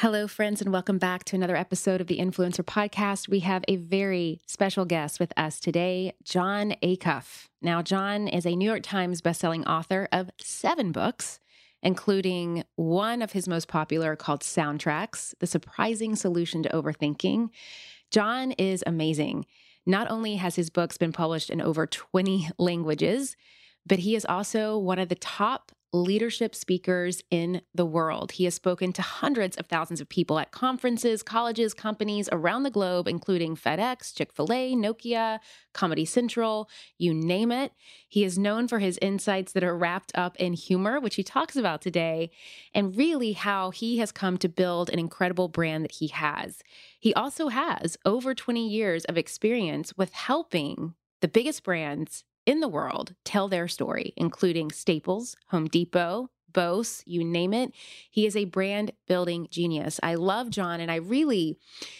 Hello, friends, and welcome back to another episode of the Influencer Podcast. We have a very special guest with us today, Jon Acuff. Now, Jon is a New York Times bestselling author of seven books, including one of his most popular called Soundtracks The Surprising Solution to Overthinking. Jon is amazing. Not only has his books been published in over 20 languages, but he is also one of the top leadership speakers in the world. He has spoken to hundreds of thousands of people at conferences, colleges, companies around the globe, including FedEx, Chick fil A, Nokia, Comedy Central, you name it. He is known for his insights that are wrapped up in humor, which he talks about today, and really how he has come to build an incredible brand that he has. He also has over 20 years of experience with helping the biggest brands in the world tell their story, including Staples, Home Depot, Bose, you name it. He is a brand building genius. I love Jon and I really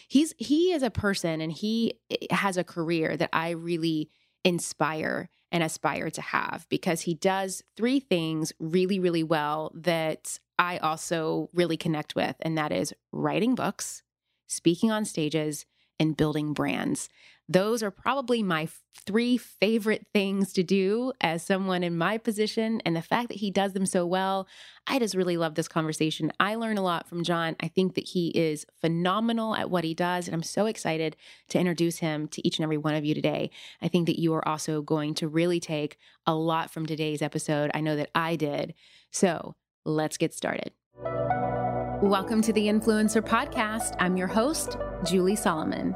he's he is a person and he eh, has a career that I really inspire and aspire to have because he does three things really really well that I also really connect with and that is writing books, speaking on stages and building brands. Those are probably my three favorite things to do as someone in my position. And the fact that he does them so well, I just really love this conversation. I learn a lot from Jon. I think that he is phenomenal at what he does. And I'm so excited to introduce him to each and every one of you today. I think that you are also going to really take a lot from today's episode. I know that I did. So let's get started. Welcome to the Influencer Podcast. I'm your host, Julie Solomon.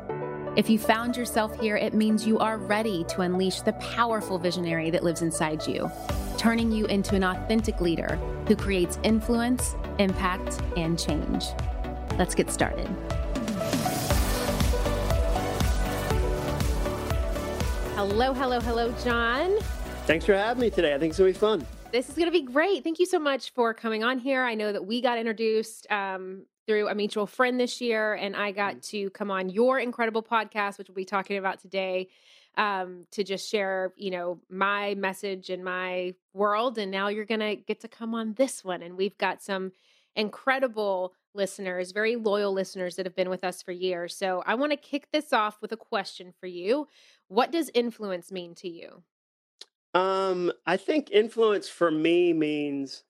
If you found yourself here, it means you are ready to unleash the powerful visionary that lives inside you, turning you into an authentic leader who creates influence, impact, and change. Let's get started. Hello, hello, hello, Jon. Thanks for having me today. I think it's going to be fun. This is going to be great. Thank you so much for coming on here. I know that we got introduced um, through a mutual friend this year, and I got mm. to come on your incredible podcast, which we'll be talking about today, um, to just share, you know, my message and my world. And now you're gonna get to come on this one, and we've got some incredible listeners, very loyal listeners that have been with us for years. So I want to kick this off with a question for you. What does influence mean to you? Um, I think influence for me means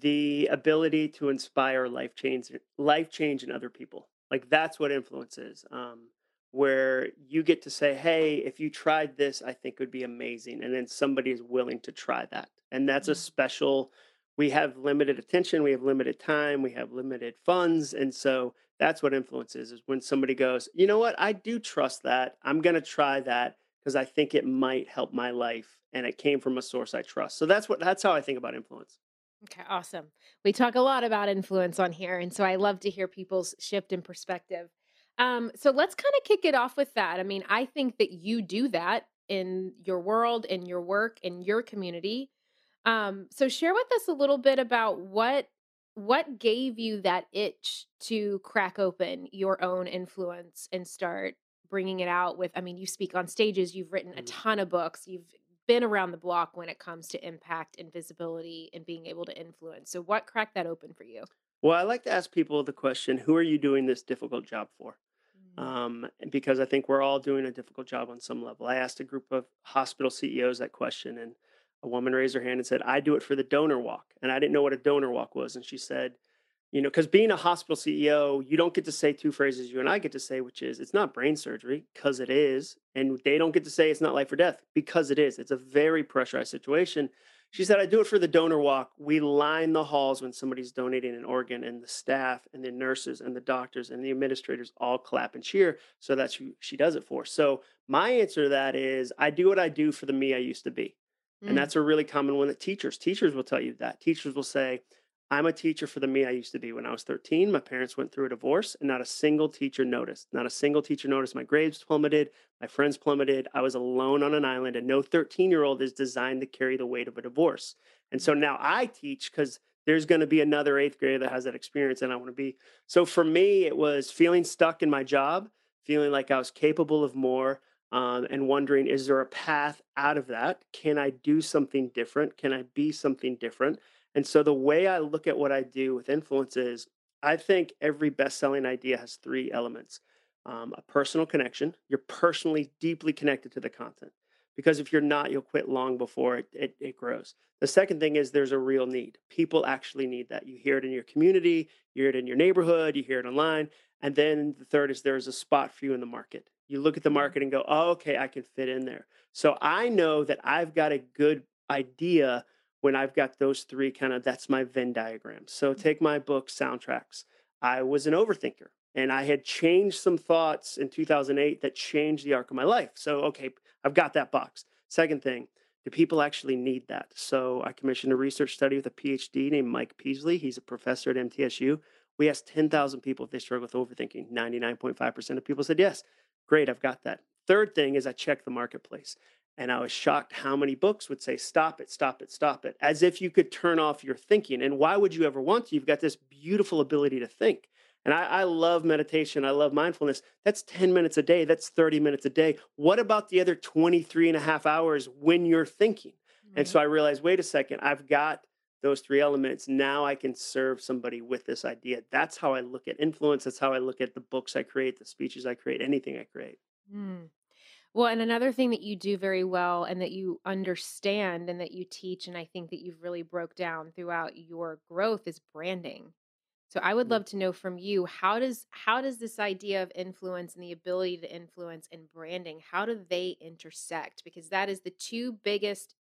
the ability to inspire life change life change in other people. Like that's what influence is um, where you get to say hey if you tried this i think it would be amazing and then somebody is willing to try that and that's a mm-hmm. special we have limited attention we have limited time we have limited funds and so that's what influence is is when somebody goes you know what? I do trust that. I'm going to try that because i think it might help my life and it came from a source i trust. So that's what that's how i think about influence Okay, awesome. We talk a lot about influence on here, and so I love to hear people's shift in perspective. Um, so let's kind of kick it off with that. I mean, I think that you do that in your world, in your work, in your community. Um, so share with us a little bit about what what gave you that itch to crack open your own influence and start bringing it out with i mean you speak on stages you've written a mm. ton of books you've been around the block when it comes to impact and visibility and being able to influence. So, what cracked that open for you? Well, I like to ask people the question who are you doing this difficult job for? Mm. Um, because I think we're all doing a difficult job on some level. I asked a group of hospital CEOs that question, and a woman raised her hand and said, I do it for the donor walk. And I didn't know what a donor walk was. And she said, you know, because being a hospital CEO, you don't get to say two phrases you and I get to say, which is it's not brain surgery because it is. And they don't get to say it's not life or death because it is. It's a very pressurized situation. She said, I do it for the donor walk. We line the halls when somebody's donating an organ, and the staff and the nurses and the doctors and the administrators all clap and cheer. So that's who she does it for. So my answer to that is I do what I do for the me I used to be. Mm. And that's a really common one that teachers, teachers will tell you that. Teachers will say, I'm a teacher for the me I used to be. When I was 13, my parents went through a divorce, and not a single teacher noticed. Not a single teacher noticed my grades plummeted, my friends plummeted. I was alone on an island, and no 13 year old is designed to carry the weight of a divorce. And so now I teach because there's going to be another eighth grader that has that experience, and I want to be. So for me, it was feeling stuck in my job, feeling like I was capable of more. Um, and wondering, is there a path out of that? Can I do something different? Can I be something different? And so the way I look at what I do with influence is I think every best selling idea has three elements um, a personal connection. You're personally deeply connected to the content because if you're not, you'll quit long before it, it, it, grows. The second thing is there's a real need. People actually need that. You hear it in your community, you hear it in your neighborhood, you hear it online. And then the third is there's a spot for you in the market. You look at the mm-hmm. market and go, oh, okay, I can fit in there. So I know that I've got a good idea when I've got those three kind of, that's my Venn diagram. So mm-hmm. take my book, Soundtracks. I was an overthinker and I had changed some thoughts in 2008 that changed the arc of my life. So, okay, I've got that box. Second thing, do people actually need that? So I commissioned a research study with a PhD named Mike Peasley. He's a professor at MTSU. We asked 10,000 people if they struggle with overthinking. 99.5% of people said yes. Great, I've got that. Third thing is I checked the marketplace. And I was shocked how many books would say, stop it, stop it, stop it, as if you could turn off your thinking. And why would you ever want to? You've got this beautiful ability to think. And I, I, love meditation. I love mindfulness. That's 10 minutes a day. That's 30 minutes a day. What about the other 23 and a half hours when you're thinking? Mm-hmm. And so I realized, wait a second, I've got those three elements. Now I can serve somebody with this idea. That's how I look at influence. That's how I look at the books I create, the speeches I create, anything I create. Mm. Well, and another thing that you do very well and that you understand and that you teach, and I think that you've really broke down throughout your growth is branding. So I would mm-hmm. love to know from you how does how does this idea of influence and the ability to influence and branding how do they intersect because that is the two biggest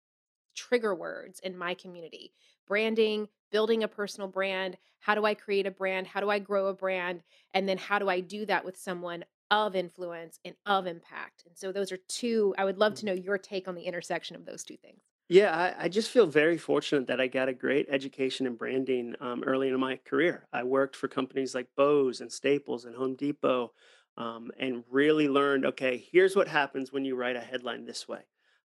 trigger words in my community. Branding, building a personal brand, how do I create a brand? How do I grow a brand? And then how do I do that with someone of influence and of impact? And so those are two I would love to mm-hmm. know your take on the intersection of those two things. Yeah, I, I just feel very fortunate that I got a great education in branding um, early in my career. I worked for companies like Bose and Staples and Home Depot um, and really learned okay, here's what happens when you write a headline this way.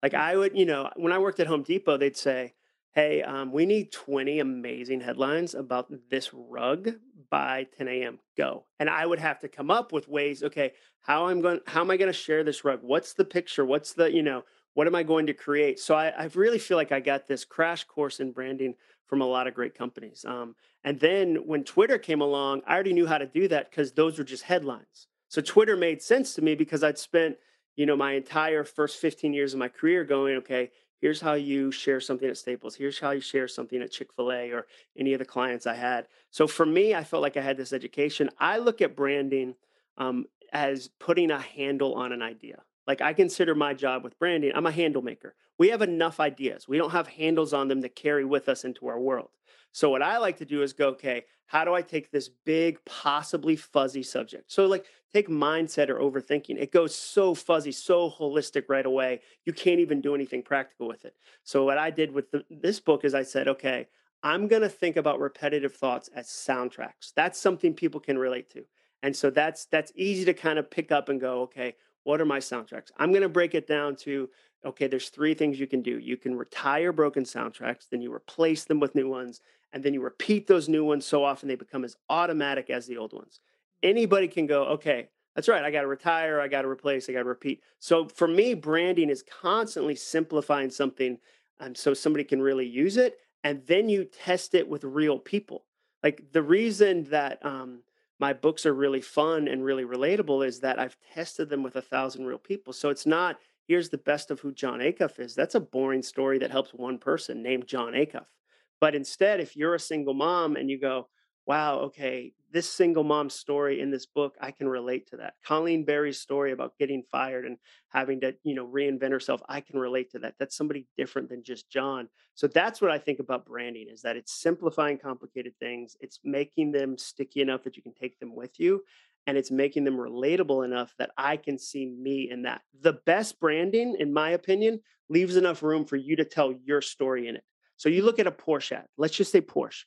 Like I would, you know, when I worked at Home Depot, they'd say, hey, um, we need 20 amazing headlines about this rug by 10 a.m. Go. And I would have to come up with ways, okay, how I'm going, how am I going to share this rug? What's the picture? What's the, you know, what am I going to create? So I, I really feel like I got this crash course in branding from a lot of great companies. Um, and then when Twitter came along, I already knew how to do that because those were just headlines. So Twitter made sense to me because I'd spent, you know, my entire first 15 years of my career going, okay, here's how you share something at Staples. Here's how you share something at Chick fil A or any of the clients I had. So for me, I felt like I had this education. I look at branding um, as putting a handle on an idea. Like I consider my job with branding, I'm a handle maker. We have enough ideas. We don't have handles on them to carry with us into our world. So what I like to do is go, okay, how do I take this big, possibly fuzzy subject? So like take mindset or overthinking. It goes so fuzzy, so holistic right away. You can't even do anything practical with it. So what I did with the, this book is I said, okay, I'm going to think about repetitive thoughts as soundtracks. That's something people can relate to. And so that's that's easy to kind of pick up and go, okay, what are my soundtracks? I'm going to break it down to okay, there's three things you can do. You can retire broken soundtracks, then you replace them with new ones, and then you repeat those new ones so often they become as automatic as the old ones. Anybody can go, okay, that's right. I got to retire. I got to replace. I got to repeat. So for me, branding is constantly simplifying something um, so somebody can really use it. And then you test it with real people. Like the reason that um, my books are really fun and really relatable is that I've tested them with a thousand real people. So it's not here's the best of who Jon Acuff is. That's a boring story that helps one person named Jon Acuff. But instead, if you're a single mom and you go, wow, okay, this single mom's story in this book, I can relate to that. Colleen Barry's story about getting fired and having to, you know, reinvent herself, I can relate to that. That's somebody different than just Jon. So that's what I think about branding is that it's simplifying complicated things. It's making them sticky enough that you can take them with you. And it's making them relatable enough that I can see me in that. The best branding, in my opinion, leaves enough room for you to tell your story in it. So you look at a Porsche ad. Let's just say Porsche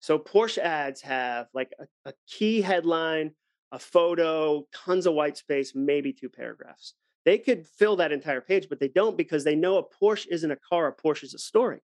so Porsche ads have like a, a key headline, a photo, tons of white space, maybe two paragraphs. They could fill that entire page, but they don't because they know a Porsche isn't a car, a Porsche is a story.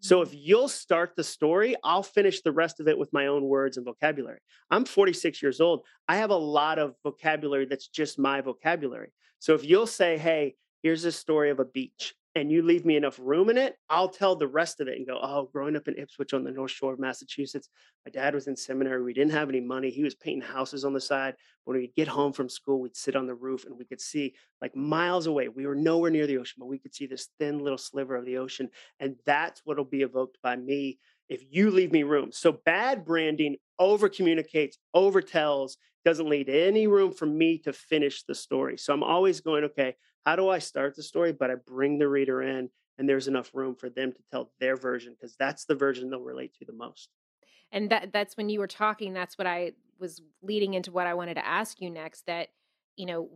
So if mm. you'll start the story, I'll finish the rest of it with my own words and vocabulary. I'm 46 years old. I have a lot of vocabulary that's just my vocabulary. So if you'll say, hey, here's a story of a beach, and you leave me enough room in it, I'll tell the rest of it and go, oh, growing up in Ipswich on the North Shore of Massachusetts, my dad was in seminary. We didn't have any money. He was painting houses on the side. When we'd get home from school, we'd sit on the roof and we could see like miles away. We were nowhere near the ocean, but we could see this thin little sliver of the ocean. And that's what'll be evoked by me if you leave me room. So bad branding over communicates, over tells, doesn't leave any room for me to finish the story. So I'm always going, okay, how do I start the story? But I bring the reader in and there's enough room for them to tell their version because that's the version they'll relate to the most. And that that's when you were talking, that's what I was leading into what I wanted to ask you next that you know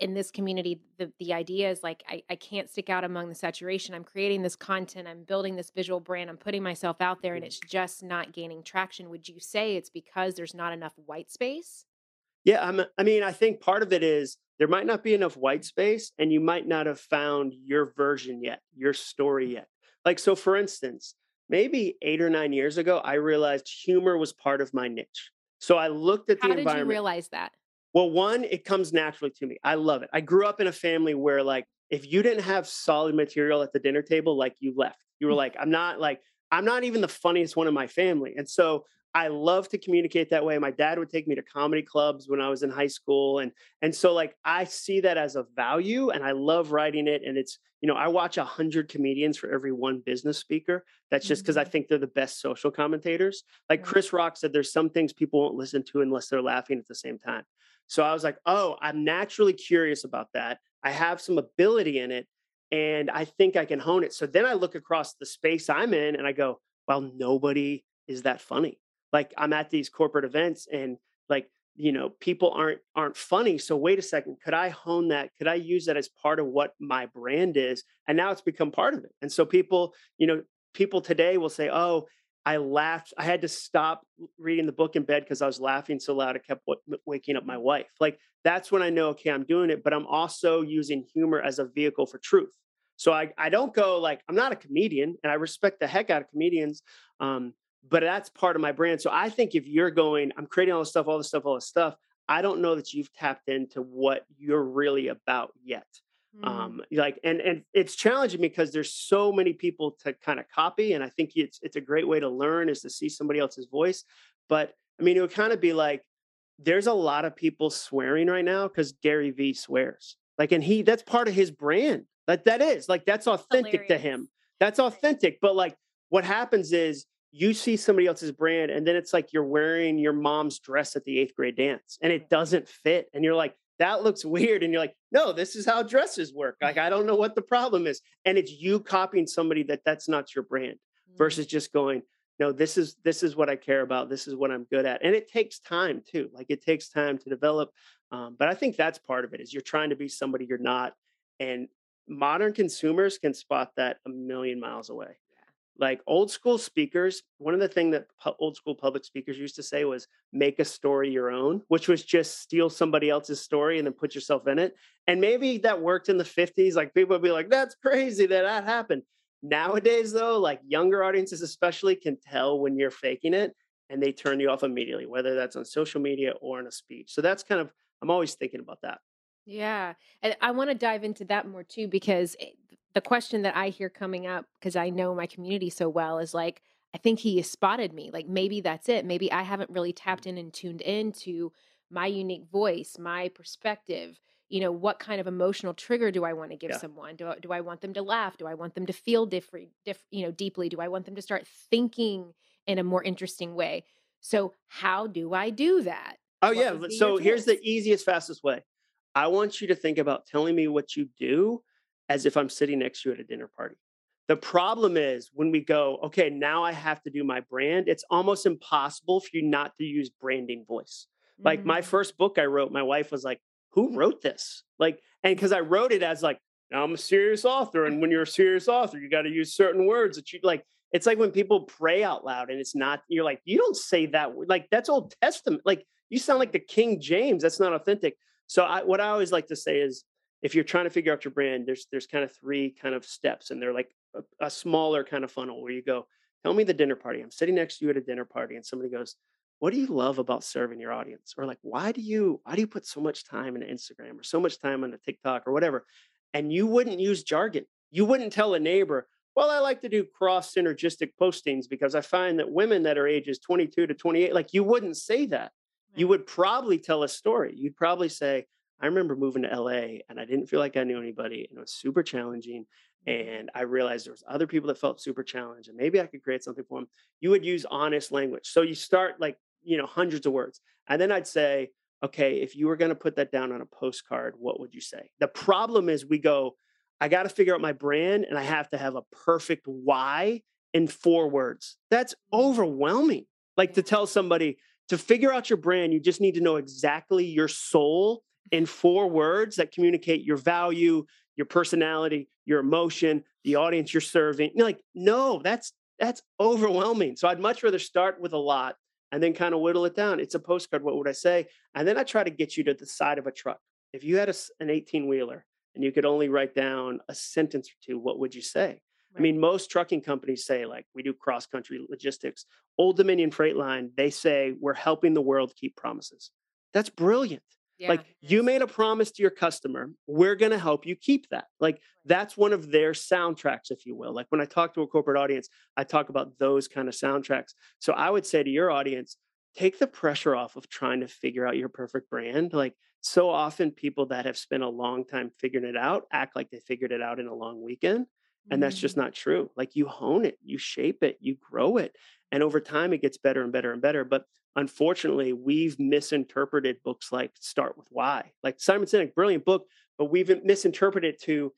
in this community the the idea is like I, I can't stick out among the saturation i'm creating this content i'm building this visual brand i'm putting myself out there and mm-hmm. it's just not gaining traction would you say it's because there's not enough white space yeah I'm, i mean i think part of it is there might not be enough white space and you might not have found your version yet your story yet like so for instance maybe eight or nine years ago i realized humor was part of my niche so i looked at How the did environment you realize that well, one, it comes naturally to me. I love it. I grew up in a family where, like, if you didn't have solid material at the dinner table, like, you left. You were mm. like, I'm not like, I'm not even the funniest one in my family. And so I love to communicate that way. My dad would take me to comedy clubs when I was in high school. And and so like I see that as a value and I love writing it. And it's, you know, I watch a hundred comedians for every one business speaker. That's just because mm-hmm. I think they're the best social commentators. Like Chris Rock said, there's some things people won't listen to unless they're laughing at the same time. So I was like, oh, I'm naturally curious about that. I have some ability in it and I think I can hone it. So then I look across the space I'm in and I go, well, nobody is that funny. Like I'm at these corporate events and like, you know, people aren't aren't funny. So wait a second, could I hone that? Could I use that as part of what my brand is? And now it's become part of it. And so people, you know, people today will say, "Oh, I laughed. I had to stop reading the book in bed because I was laughing so loud. I kept w- waking up my wife. Like that's when I know, okay, I'm doing it, but I'm also using humor as a vehicle for truth. So I, I don't go like, I'm not a comedian and I respect the heck out of comedians. Um, but that's part of my brand. So I think if you're going, I'm creating all this stuff, all this stuff, all this stuff, I don't know that you've tapped into what you're really about yet. Mm. Um, like and and it's challenging because there's so many people to kind of copy, and I think it's it's a great way to learn is to see somebody else's voice. But I mean, it would kind of be like there's a lot of people swearing right now because Gary Vee swears. Like, and he that's part of his brand. Like that is like that's authentic Hilarious. to him. That's authentic. But like what happens is you see somebody else's brand and then it's like you're wearing your mom's dress at the eighth grade dance and it doesn't fit and you're like that looks weird and you're like no this is how dresses work like i don't know what the problem is and it's you copying somebody that that's not your brand mm-hmm. versus just going no this is this is what i care about this is what i'm good at and it takes time too like it takes time to develop um, but i think that's part of it is you're trying to be somebody you're not and modern consumers can spot that a million miles away like old school speakers one of the things that pu- old school public speakers used to say was make a story your own which was just steal somebody else's story and then put yourself in it. And maybe that worked in the 50s like people would be like that's crazy that that happened. Nowadays though like younger audiences especially can tell when you're faking it and they turn you off immediately whether that's on social media or in a speech. So that's kind of i'm always thinking about that. Yeah. And I want to dive into that more too, because eh, the question that I hear coming up, because I know my community so well, is like, I think he spotted me. Like maybe that's it. Maybe I haven't really tapped in and tuned into my unique voice, my perspective. You know, what kind of emotional trigger do I want to give yeah. someone? Do I, do I want them to laugh? Do I want them to feel different, diff, you know, deeply? Do I want them to start thinking in a more interesting way? So how do I do that? Oh what yeah. So here's the easiest, fastest way. I want you to think about telling me what you do as if I'm sitting next to you at a dinner party. The problem is when we go, okay, now I have to do my brand, it's almost impossible for you not to use branding voice. Mm-hmm. Like my mm. first book I wrote, my wife was like, who wrote this? Like, and because I wrote it as like, I'm a serious author. And when you're a serious author, you got to use certain words that you like. It's like when people pray out loud and it's not, you're like, you don't say that. Like, that's Old Testament. Like, you sound like the King James. That's not authentic. So I, what I always like to say is, if you're trying to figure out your brand, there's there's kind of three kind of steps, and they're like a, a smaller kind of funnel where you go, tell me the dinner party. I'm sitting next to you at a dinner party, and somebody goes, what do you love about serving your audience or like why do you why do you put so much time into instagram or so much time on a tiktok or whatever and you wouldn't use jargon You wouldn't tell a neighbor, well, I like to do cross synergistic postings because I find that women that are ages 22 to 28, like you wouldn't say that. You would probably tell a story. You'd probably say, I remember moving to LA and I didn't feel like I knew anybody and it was super challenging. Mm-hmm. And I realized there was other people that felt super challenged and maybe I could create something for them. You would use honest language. So you start like, you know, hundreds of words. And then I'd say, okay, if you were going to put that down on a postcard, what would you say? The problem is we go, I got to figure out my brand and I have to have a perfect why in four words. That's overwhelming. Like to tell somebody to figure out your brand, you just need to know exactly your soul in four words that communicate your value, your personality, your emotion, the audience you're serving. You're like, no, that's that's overwhelming. So I'd much rather start with a lot and then kind of whittle it down. It's a postcard. What would I say? And then I try to get you to the side of a truck. If you had a, an 18 wheeler and you could only write down a sentence or two, what would you say? Right. I mean, most trucking companies say, like, we do cross country logistics. Old Dominion Freight Line, they say, we're helping the world keep promises. That's brilliant. Yeah, like you made a promise to your customer, we're going to help you keep that. Like that's one of their soundtracks, if you will. Like when I talk to a corporate audience, I talk about those kind of soundtracks. So I would say to your audience, take the pressure off of trying to figure out your perfect brand. Like so often, people that have spent a long time figuring it out act like they figured it out in a long weekend. And that's just mm-hmm. not true. Like you hone it, you shape it, you grow it. And over time, it gets better and better and better. But unfortunately, we've misinterpreted books like Start with Why. Like Simon Sinek, brilliant book, but we've misinterpreted it to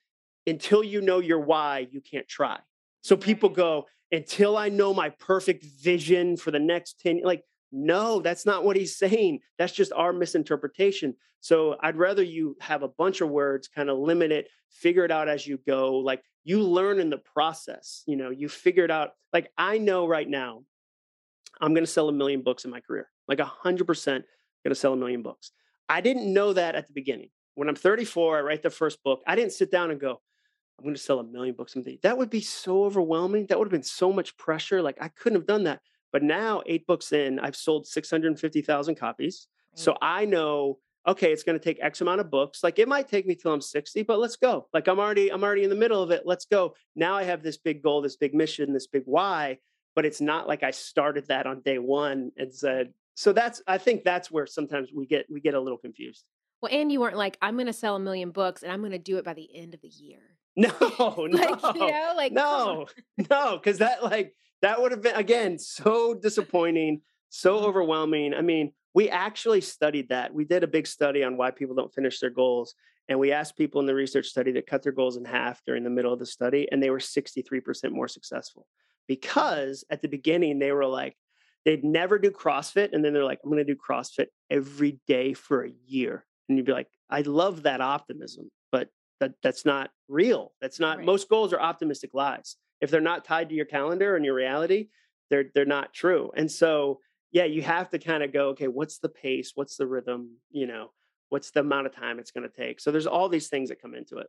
until you know your why, you can't try. So people go, until I know my perfect vision for the next 10, like, no, that's not what he's saying. That's just our misinterpretation. So I'd rather you have a bunch of words, kind of limit it, figure it out as you go. Like you learn in the process, you know, you figure it out. Like I know right now I'm going to sell a million books in my career. Like 100% going to sell a million books. I didn't know that at the beginning. When I'm 34, I write the first book. I didn't sit down and go, I'm going to sell a million books in a day. That would be so overwhelming. That would have been so much pressure. Like I couldn't have done that. But now, eight books in, I've sold 650,000 copies. So I know, okay, it's going to take X amount of books. Like it might take me till I'm 60, but let's go. Like I'm already, I'm already in the middle of it. Let's go. Now I have this big goal, this big mission, this big why but it's not like I started that on day one and said, so that's I think that's where sometimes we get we get a little confused. Well, and you weren't like, I'm gonna sell a million books and I'm gonna do it by the end of the year. No, no, like, you know, like no, no, because that like that would have been again so disappointing, so mm-hmm. overwhelming. I mean, we actually studied that. We did a big study on why people don't finish their goals. And we asked people in the research study to cut their goals in half during the middle of the study, and they were 63% more successful because at the beginning they were like, they'd never do CrossFit. And then they're like, I'm going to do CrossFit every day for a year. And you'd be like, I love that optimism, but that, that's not real. That's not, right. most goals are optimistic lies. If they're not tied to your calendar and your reality, they're, they're not true. And so, yeah, you have to kind of go, okay, what's the pace? What's the rhythm? You know, what's the amount of time it's going to take? So there's all these things that come into it.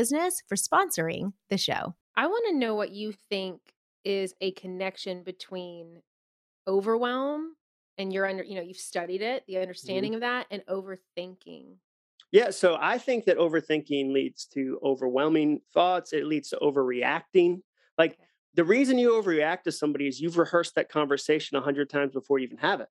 Business for sponsoring the show. I want to know what you think is a connection between overwhelm and you're under, you know, you've studied it, the mm-hmm. understanding mm-hmm. of that, and overthinking. Yeah, so I think that overthinking leads to overwhelming thoughts. It leads to overreacting. Like okay. the reason you overreact to somebody is you've rehearsed that conversation a hundred times before you even have it.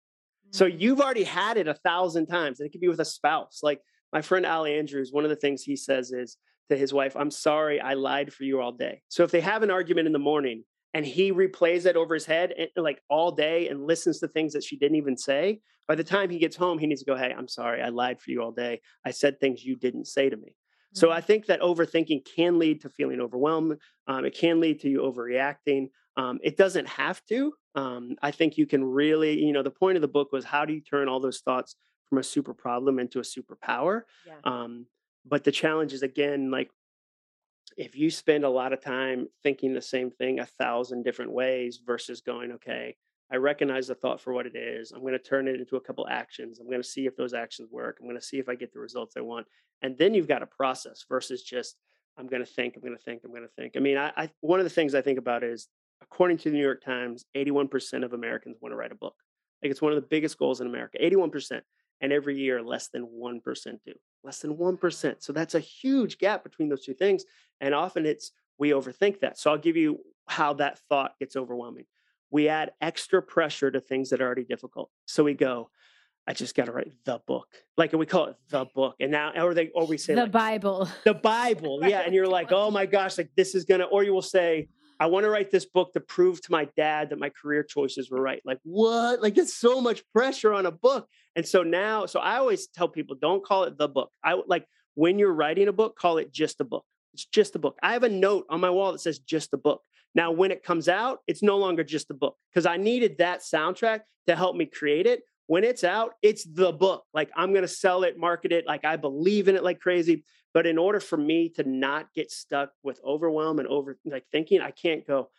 So Mm. you've already had it a thousand times. And it could be with a spouse. Like my friend Ali Andrews, one of the things he says is to his wife, I'm sorry I lied for you all day. So if they have an argument in the morning and he replays it over his head and, like all day and listens to things that she didn't even say, by the time he gets home, he needs to go, Hey, I'm sorry, I lied for you all day. I said things you didn't say to me. So. I think that overthinking can lead to feeling overwhelmed. Um, it can lead to you overreacting. Um, it doesn't have to. Um, I think you can really, you know, the point of the book was how do you turn all those thoughts from a super problem into a superpower? yeah. Um, but the challenge is again, like if you spend a lot of time thinking the same thing a thousand different ways versus going, okay, I recognize the thought for what it is. I'm going to turn it into a couple actions. I'm going to see if those actions work. I'm going to see if I get the results I want. And then you've got a process versus just, I'm going to think, I'm going to think, I'm going to think. I mean, I, I one of the things I think about is according to the New York Times, 81% of Americans want to write a book. Like it's one of the biggest goals in America, 81%. And every year, less than 1% do. Less than 1%. So that's a huge gap between those two things. And often it's, we overthink that. So I'll give you how that thought gets overwhelming. We add extra pressure to things that are already difficult. So we go, I just got to write the book. Like, and we call it the book. And now, or they, or we say, the like, Bible. the Bible. Yeah. And you're like, oh my gosh, like this is going to, or you will say, I want to write this book to prove to my dad that my career choices were right. Like, what? Like, that's so much pressure on a book. And so now, so I always tell people, don't call it the book. I like when you're writing a book, call it just a book. It's just a book. I have a note on my wall that says just a book. Now, when it comes out, it's no longer just a book because I needed that soundtrack to help me create it. When it's out, it's the book. Like I'm going to sell it, market it. Like I believe in it like crazy. But in order for me to not get stuck with overwhelm and over like thinking, I can't go,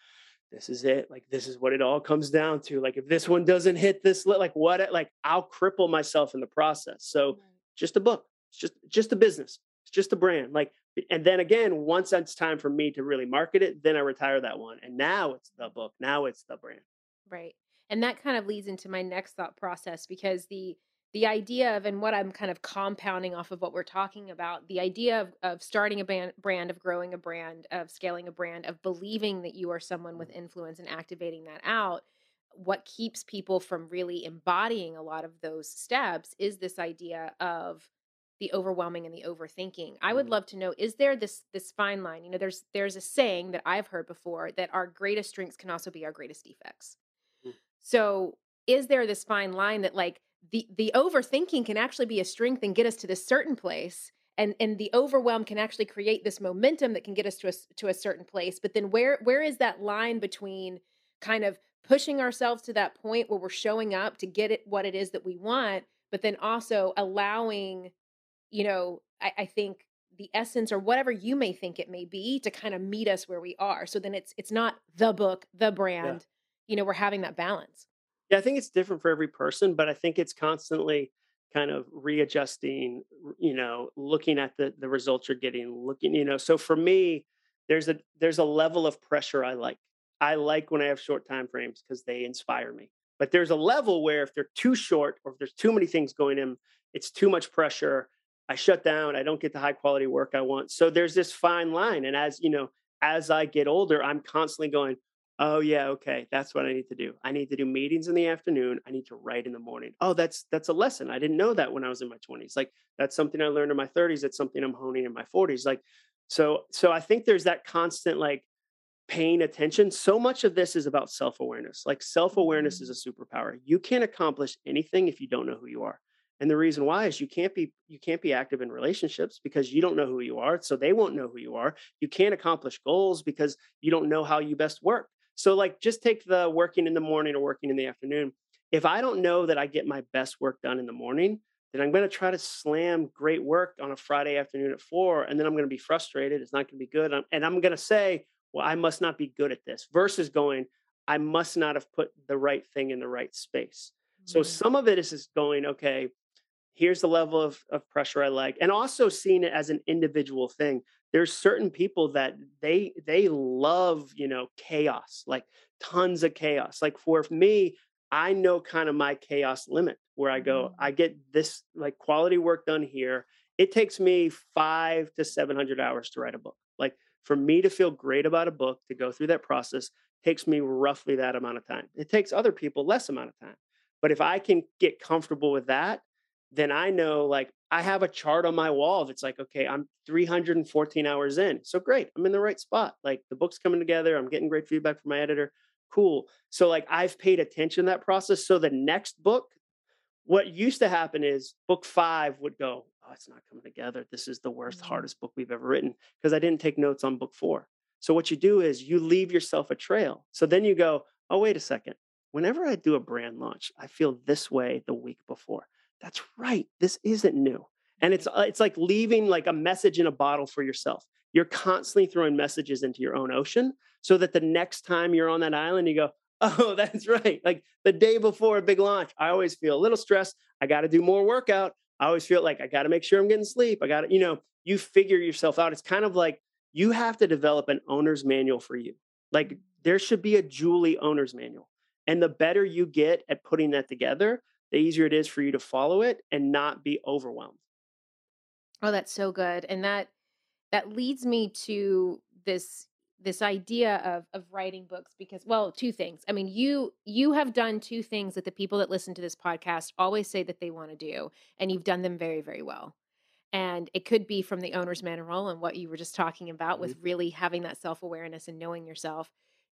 this is it. Like this is what it all comes down to. Like if this one doesn't hit this, like what? Like I'll cripple myself in the process. So mm-hmm. just a book. It's just just a business. It's just a brand. Like and then again, once it's time for me to really market it, then I retire that one. And now it's the book. Now it's the brand. Right. And that kind of leads into my next thought process because the the idea of and what I'm kind of compounding off of what we're talking about, the idea of, of starting a brand, brand, of growing a brand, of scaling a brand, of believing that you are someone with influence and activating that out, what keeps people from really embodying a lot of those steps is this idea of the overwhelming and the overthinking. I would Mhm. love to know is there this this fine line? You know, there's there's a saying that I've heard before that our greatest strengths can also be our greatest defects. Mm. So, is there this fine line that like the the overthinking can actually be a strength and get us to this certain place and and the overwhelm can actually create this momentum that can get us to a to a certain place, but then where where is that line between kind of pushing ourselves to that point where we're showing up to get it what it is that we want, but then also allowing you know, I, I think the essence or whatever you may think it may be to kind of meet us where we are. So then it's it's not the book, the brand. You know, we're having that balance. Yeah, I think it's different for every person, but I think it's constantly kind of readjusting, you know, looking at the the results you're getting, looking, you know. So for me, there's a there's a level of pressure I like. I like when I have short time frames because they inspire me. But there's a level where if they're too short or if there's too many things going in, it's too much pressure. I shut down. I don't get the high quality work I want. So there's this fine line. And as you know, as I get older, I'm constantly going, oh yeah, okay, that's what I need to do. I need to do meetings in the afternoon. I need to write in the morning. Oh, that's that's a lesson. I didn't know that when I was in my 20s. Like that's something I learned in my 30s. It's something I'm honing in my 40s. Like so so I think there's that constant like paying attention. So much of this is about self-awareness. Like self-awareness mm-hmm. is a superpower. You can't accomplish anything if you don't know who you are. And the reason why is you can't be you can't be active in relationships because you don't know who you are, so they won't know who you are. You can't accomplish goals because you don't know how you best work. So like just take the working in the morning or working in the afternoon. If I don't know that I get my best work done in the morning, then I'm going to try to slam great work on a Friday afternoon at 4 and then I'm going to be frustrated. It's not going to be good. And I'm going to say, well, I must not be good at this versus going, I must not have put the right thing in the right space. So Mm. some of it is just going, okay, here's the level of, of pressure I like. And also seeing it as an individual thing. There's certain people that they they love, you know, chaos, like tons of chaos. Like for me, I know kind of my chaos limit where I go, Mhm. I get this like quality work done here. It takes me five to seven hundred hours to write a book. Like for me to feel great about a book, to go through that process, takes me roughly that amount of time. It takes other people less amount of time. But if I can get comfortable with that, then I know like I have a chart on my wall that's like, okay, I'm 314 hours in. So great. I'm in the right spot. Like the book's coming together. I'm getting great feedback from my editor. Cool. So like I've paid attention to that process. So the next book, what used to happen is book five would go, oh, it's not coming together. This is the worst, mm-hmm. hardest book we've ever written because I didn't take notes on book four. So what you do is you leave yourself a trail. So then you go, oh, wait a second. Whenever I do a brand launch, I feel this way the week before. That's right. This isn't new. And it's uh, it's like leaving like a message in a bottle for yourself. You're constantly throwing messages into your own ocean so that the next time you're on that island, you go, oh, that's right. Like the day before a big launch, I always feel a little stressed. I got to do more workout. I always feel like I got to make sure I'm getting sleep. I got to, you know, you figure yourself out. It's kind of like you have to develop an owner's manual for you. Like there should be a Julie owner's manual. And the better you get at putting that together, the easier it is for you to follow it and not be overwhelmed. Oh, that's so good. And that that leads me to this this idea of of writing books because well, two things. I mean, you you have done two things that the people that listen to this podcast always say that they want to do and you've done them very very well and it could be from the owner's manual and what you were just talking about mm-hmm. with really having that self-awareness and knowing yourself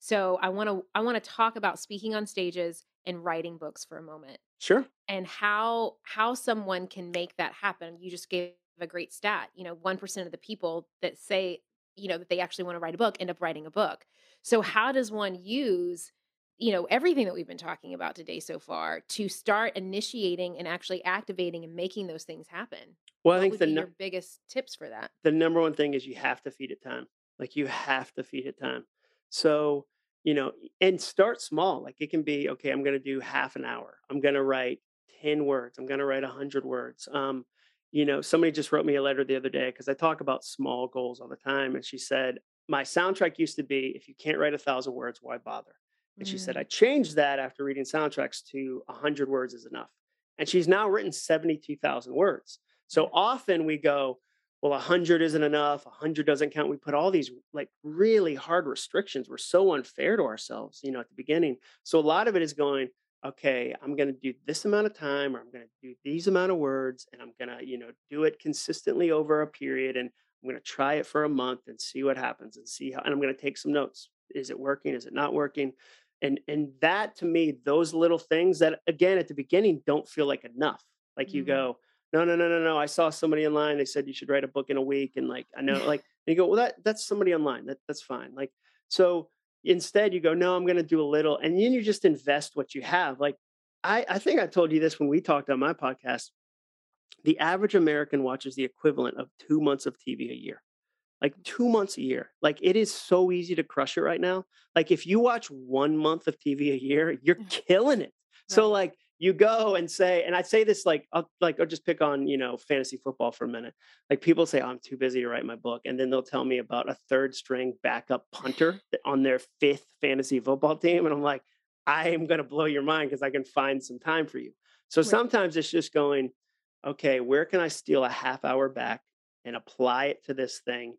so i want to i want to talk about speaking on stages and writing books for a moment sure. and how how someone can make that happen. You just gave a great stat you know 1% of the people that say you know that they actually want to write a book end up writing a book. So how does one use you know everything that we've been talking about today so far to start initiating and actually activating and making those things happen? Well i think the no- biggest tips for that? the number one thing is you have to feed it time. Like you have to feed it time. So you know and start small like it can be okay i'm going to do half an hour i'm going to write 10 words i'm going to write 100 words um you know somebody just wrote me a letter the other day because i talk about small goals all the time and she said my soundtrack used to be if you can't write a thousand words why bother and she said, I mm. changed that after reading soundtracks to 100 words is enough. And she's now written 72,000 words. So often we go, well, 100 isn't enough. 100 doesn't count. We put all these like really hard restrictions. We're so unfair to ourselves, you know, at the beginning. So a lot of it is going, okay, I'm going to do this amount of time or I'm going to do these amount of words and I'm going to, you know, do it consistently over a period and I'm going to try it for a month and see what happens and see how, and I'm going to take some notes. Is it working? Is it not working? and and that to me those little things that again at the beginning don't feel like enough like you mm-hmm. go no no no no no i saw somebody online they said you should write a book in a week and like i know like and you go well that that's somebody online that that's fine like so instead you go no i'm going to do a little and then you just invest what you have like i i think i told you this when we talked on my podcast the average american watches the equivalent of two months of tv a year like two months a year. Like it is so easy to crush it right now. Like if you watch one month of TV a year, you're killing it. Right. So like you go and say, and I say this like I'll like I'll just pick on you know fantasy football for a minute. Like people say, oh, I'm too busy to write my book, and then they'll tell me about a third string backup punter on their fifth fantasy football team, and I'm like, I am going to blow your mind because I can find some time for you. So right. sometimes it's just going, okay, where can I steal a half hour back and apply it to this thing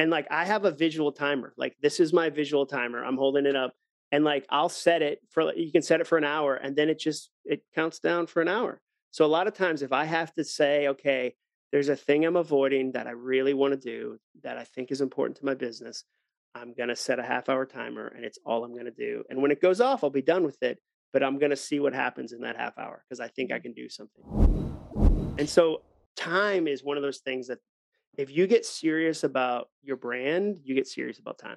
and like I have a visual timer. Like this is my visual timer. I'm holding it up and like I'll set it for you can set it for an hour and then it just it counts down for an hour. So a lot of times if I have to say, okay, there's a thing I'm avoiding that I really want to do that I think is important to my business, I'm going to set a half hour timer and it's all I'm going to do. And when it goes off, I'll be done with it, but I'm going to see what happens in that half hour because I think I mm-hmm. can do something. And so time is one of those things that if you get serious about your brand, you get serious about time.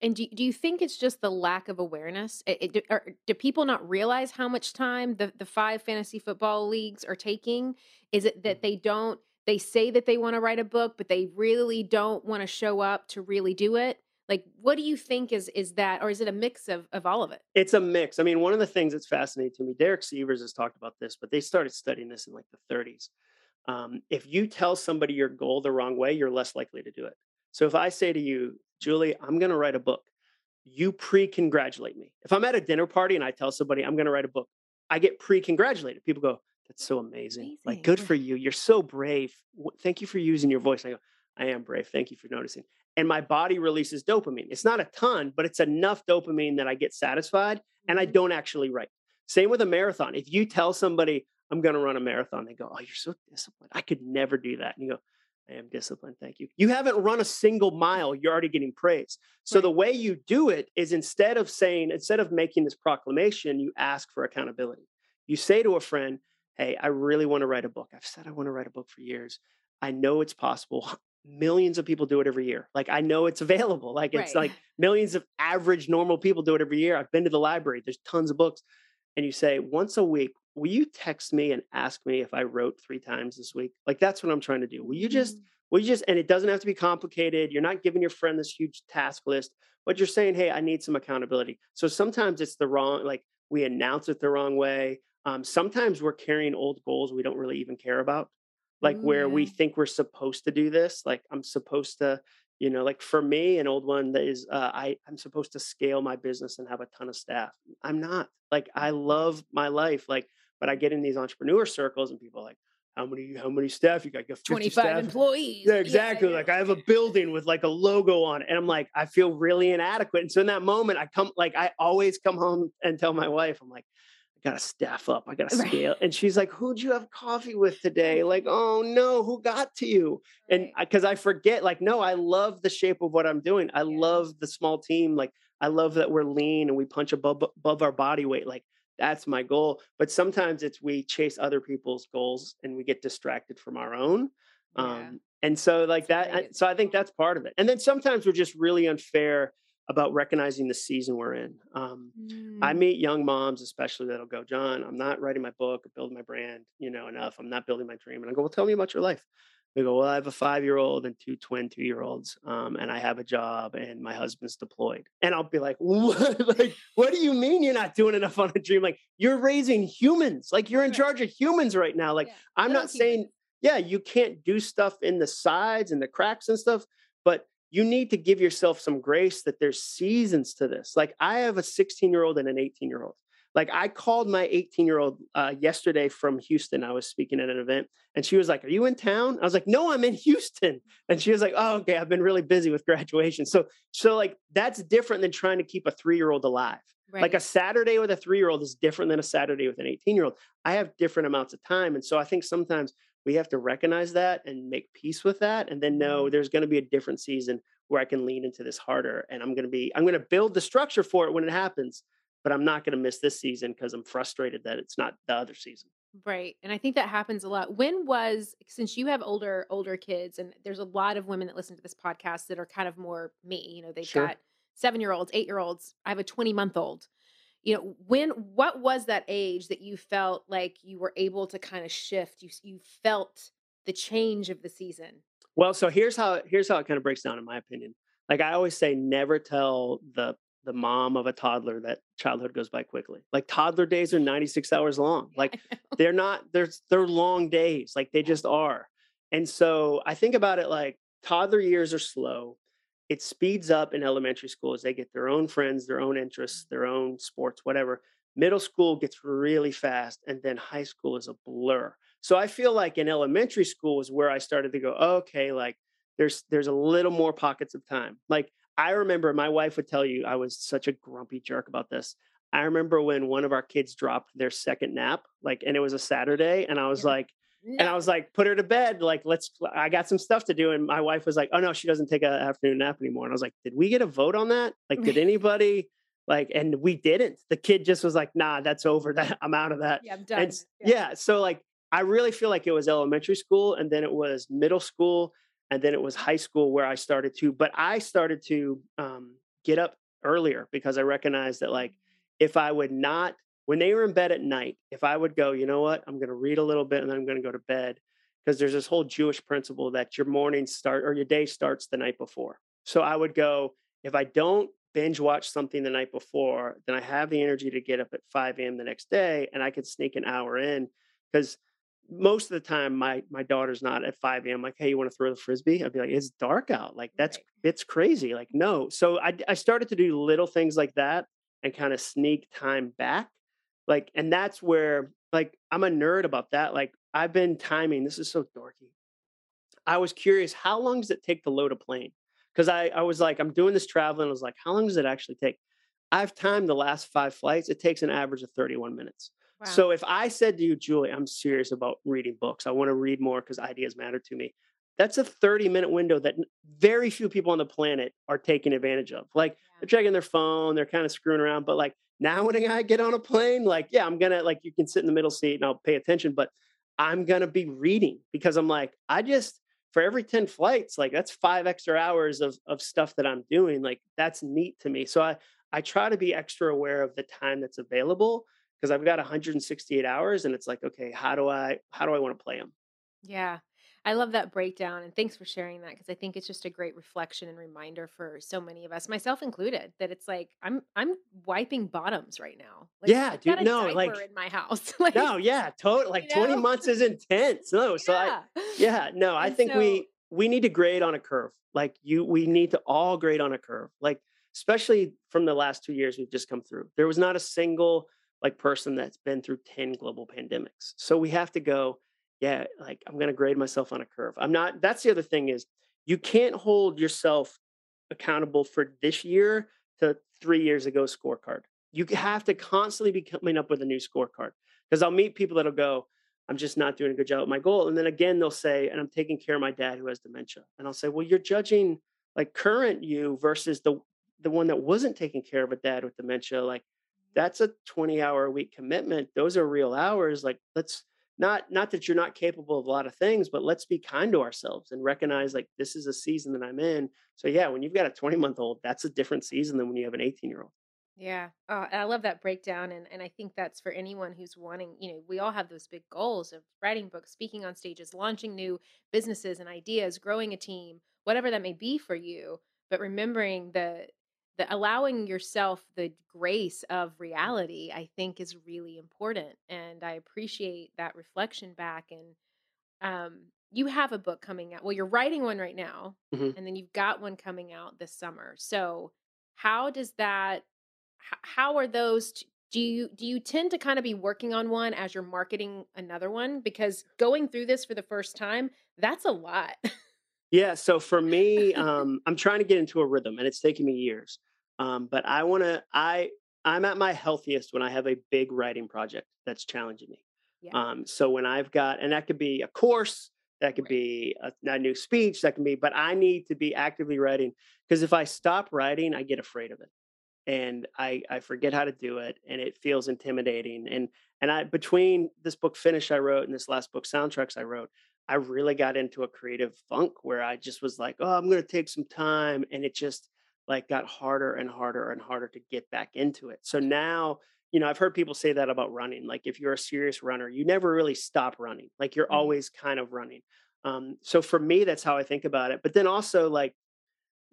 And do, do you think it's just the lack of awareness? It, it, do, or, do people not realize how much time the, the five fantasy football leagues are taking? Is it that mm. they don't, they say that they want to write a book, but they really don't want to show up to really do it? Like, what do you think is is that, or is it a mix of, of all of it? It's a mix. I mean, one of the things that's fascinating to me, Derek Sivers has talked about this, but they started studying this in like the 30s um, if you tell somebody your goal the wrong way, you're less likely to do it. So if I say to you, Julie, I'm going to write a book, you pre congratulate me. If I'm at a dinner party and I tell somebody I'm going to write a book, I get pre congratulated. People go, That's so amazing. amazing. Like, good for you. You're so brave. Thank you for using your voice. I go, I am brave. Thank you for noticing. and my body releases dopamine. It's not a ton, but it's enough dopamine that I get satisfied and I Mhm. don't actually write. Same with a marathon. If you tell somebody I'm going to run a marathon, they go, "Oh, you're so disciplined. I could never do that." And you go, "I am disciplined, thank you." You haven't run a single mile, you're already getting praise. So Right. the way you do it is instead of saying instead of making this proclamation, you ask for accountability. You say to a friend, "Hey, I really want to write a book. I've said I want to write a book for years. I know it's possible. Millions of people do it every year. Like I know it's available. Like it's Right. like millions of average normal people do it every year. I've been to the library. There's tons of books. And you say, once a week, will you text me and ask me if I wrote three times this week? Like that's what I'm trying to do. Will you just Mm. will you just and it doesn't have to be complicated. You're not giving your friend this huge task list, but you're saying, hey, I need some accountability. So sometimes it's the wrong, like we announce it the wrong way. Um, sometimes we're carrying old goals we don't really even care about like Ooh, where we think we're supposed to do this like i'm supposed to you know like for me an old one that is uh, i i'm supposed to scale my business and have a ton of staff i'm not like i love my life like but i get in these entrepreneur circles and people are like how many how many staff you got you got 25 staff employees. yeah, exactly. yeah. Like I have a building with like a logo on it. And I'm like, I feel really inadequate. And so in that moment, I come like I always come home and tell my wife, I'm like, I gotta staff up. I gotta Right. scale. And she's like, Who'd you have coffee with today? Like, oh no, who got to you? And Right. because I forget, like, no, I love the shape of what I'm doing. I Yeah. love the small team. Like, I love that we're lean and we punch above above our body weight. Like, that's my goal. But sometimes it's we chase other people's goals and we get distracted from our own. Yeah. Um, and so like that, I- so I think that's part of it. And then sometimes we're just really unfair about recognizing the season we're in. Um, I Mm. meet young moms, especially that'll go, Jon, I'm not writing my book or building my brand, you know, enough. I'm not building my dream. And I go, well, tell me about your life. They go, well, I have a five year old and two twin two year olds, um, and I have a job, and my husband's deployed. And I'll be like, what? like, what do you mean you're not doing enough on a dream? Like, you're raising humans. Like, you're in Right. charge of humans right now. Like, Yeah. I'm not saying, humans. yeah, you can't do stuff in the sides and the cracks and stuff, but you need to give yourself some grace that there's seasons to this. Like I have a 16 year old and an 18 year old. Like I called my 18 year old uh, yesterday from Houston. I was speaking at an event and she was like, Are you in town? I was like, No, I'm in Houston. And she was like, Oh, okay. I've been really busy with graduation. So, so like that's different than trying to keep a three year old alive. Like a Saturday with a three year old is different than a Saturday with an 18 year old. I have different amounts of time. And so I think sometimes we have to recognize that and make peace with that. And then know Mhm. there's going to be a different season where I can lean into this harder. And I'm going to be, I'm going to build the structure for it when it happens. But I'm not going to miss this season because I'm frustrated that it's not the other season. Right. And I think that happens a lot. When was since you have older older kids and there's a lot of women that listen to this podcast that are kind of more me, you know, they've Sure. got 7-year-olds, 8-year-olds. I have a 20-month-old. You know, when what was that age that you felt like you were able to kind of shift? You you felt the change of the season. Well, so here's how here's how it kind of breaks down in my opinion. Like I always say, never tell the the mom of a toddler that childhood goes by quickly. Like toddler days are 96 hours long. Like they're not there's they're long days. Like they just are. And so I think about it like toddler years are slow. It speeds up in elementary school as they get their own friends, their own interests, their own sports, whatever. Middle school gets really fast, and then high school is a blur. So I feel like in elementary school is where I started to go, okay, like there's there's a little more pockets of time. Like I remember my wife would tell you I was such a grumpy jerk about this. I remember when one of our kids dropped their second nap, like, and it was a Saturday, and I was Yeah. like, and I was like, put her to bed. Like, let's, I got some stuff to do. And my wife was like, oh no, she doesn't take an afternoon nap anymore. And I was like, did we get a vote on that? Like, did anybody, like, and we didn't. The kid just was like, nah, that's over. That I'm out of that. yeah, I'm And done. s- yeah. So like, I really feel like it was elementary school and then it was middle school and then it was high school where I started to, but I started to um, get up earlier because I recognized that like, if I would not, when they were in bed at night, if I would go, you know what, I'm going to read a little bit and then I'm going to go to bed. Because there's this whole Jewish principle that your morning start or your day starts the night before. So I would go, if I don't binge watch something the night before, then I have the energy to get up at 5 a.m. the next day and I could sneak an hour in. Because most of the time my my daughter's not at 5 a.m. like, hey, you want to throw the frisbee? I'd be like, it's dark out. Like that's Right. it's crazy. Like, no. So I I started to do little things like that and kind of sneak time back. Like, and that's where like I'm a nerd about that. Like I've been timing, this is so dorky. I was curious, how long does it take to load a plane? because I, I was like, I'm doing this traveling. I was like, how long does it actually take? I've timed the last five flights. It takes an average of 31 minutes. Wow. So if I said to you, Julie, I'm serious about reading books, I want to read more because ideas matter to me. That's a 30 minute window that very few people on the planet are taking advantage of. Like yeah. they're checking their phone, they're kind of screwing around. But like now when I get on a plane, like, yeah, I'm gonna like you can sit in the middle seat and I'll pay attention, but I'm gonna be reading because I'm like, I just for every 10 flights, like that's five extra hours of of stuff that I'm doing. Like that's neat to me. So I I try to be extra aware of the time that's available because I've got 168 hours and it's like, okay, how do I how do I want to play them? Yeah. I love that breakdown and thanks for sharing that because I think it's just a great reflection and reminder for so many of us, myself included, that it's like I'm I'm wiping bottoms right now. Like, yeah, dude, no, like in my house. like, no, yeah, totally. Like 20 know? months is intense. No, so yeah. I yeah, no, I think so, we we need to grade on a curve. Like you we need to all grade on a curve. Like especially from the last 2 years we've just come through. There was not a single like person that's been through 10 global pandemics. So we have to go yeah, like I'm going to grade myself on a curve. I'm not, that's the other thing is you can't hold yourself accountable for this year to three years ago scorecard. You have to constantly be coming up with a new scorecard because I'll meet people that'll go, I'm just not doing a good job at my goal. And then again, they'll say, and I'm taking care of my dad who has dementia. And I'll say, well, you're judging like current you versus the the one that wasn't taking care of a dad with dementia. Like that's a 20 hour a week commitment. Those are real hours. Like let's not not that you're not capable of a lot of things but let's be kind to ourselves and recognize like this is a season that i'm in so yeah when you've got a 20 month old that's a different season than when you have an 18 year old yeah oh, i love that breakdown and, and i think that's for anyone who's wanting you know we all have those big goals of writing books speaking on stages launching new businesses and ideas growing a team whatever that may be for you but remembering the the allowing yourself the grace of reality i think is really important and i appreciate that reflection back and um, you have a book coming out well you're writing one right now mm-hmm. and then you've got one coming out this summer so how does that how are those t- do you do you tend to kind of be working on one as you're marketing another one? Because going through this for the first time that's a lot. Yeah so for me um, i'm trying to get into a rhythm and it's taken me years um, but I want to, I, I'm at my healthiest when I have a big writing project that's challenging me. Yeah. Um, so when I've got, and that could be a course, that could right. be a, a, new speech, that can be, but I need to be actively writing because if I stop writing, I get afraid of it and I, I forget how to do it and it feels intimidating. And, and I, between this book finish I wrote and this last book soundtracks I wrote, I really got into a creative funk where I just was like, oh, I'm going to take some time. And it just, like got harder and harder and harder to get back into it. So now, you know, I've heard people say that about running. Like if you're a serious runner, you never really stop running. Like you're mm-hmm. always kind of running. Um, so for me, that's how I think about it. But then also like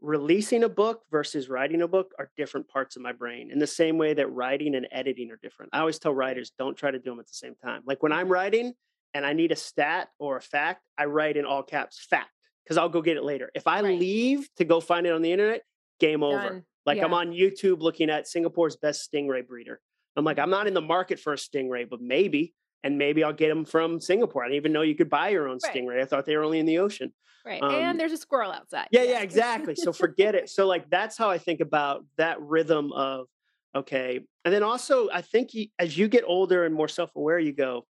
releasing a book versus writing a book are different parts of my brain in the same way that writing and editing are different. I always tell writers, don't try to do them at the same time. Like when I'm writing and I need a stat or a fact, I write in all caps fact because I'll go get it later. If I right. leave to go find it on the internet, game Done. over. Like yeah. I'm on YouTube looking at Singapore's best stingray breeder. I'm like, I'm not in the market for a stingray, but maybe, and maybe I'll get them from Singapore. I didn't even know you could buy your own right. stingray. I thought they were only in the ocean. Right. Um, and there's a squirrel outside. Yeah, yeah, exactly. so forget it. So like that's how I think about that rhythm of okay. And then also I think you, as you get older and more self-aware, you go,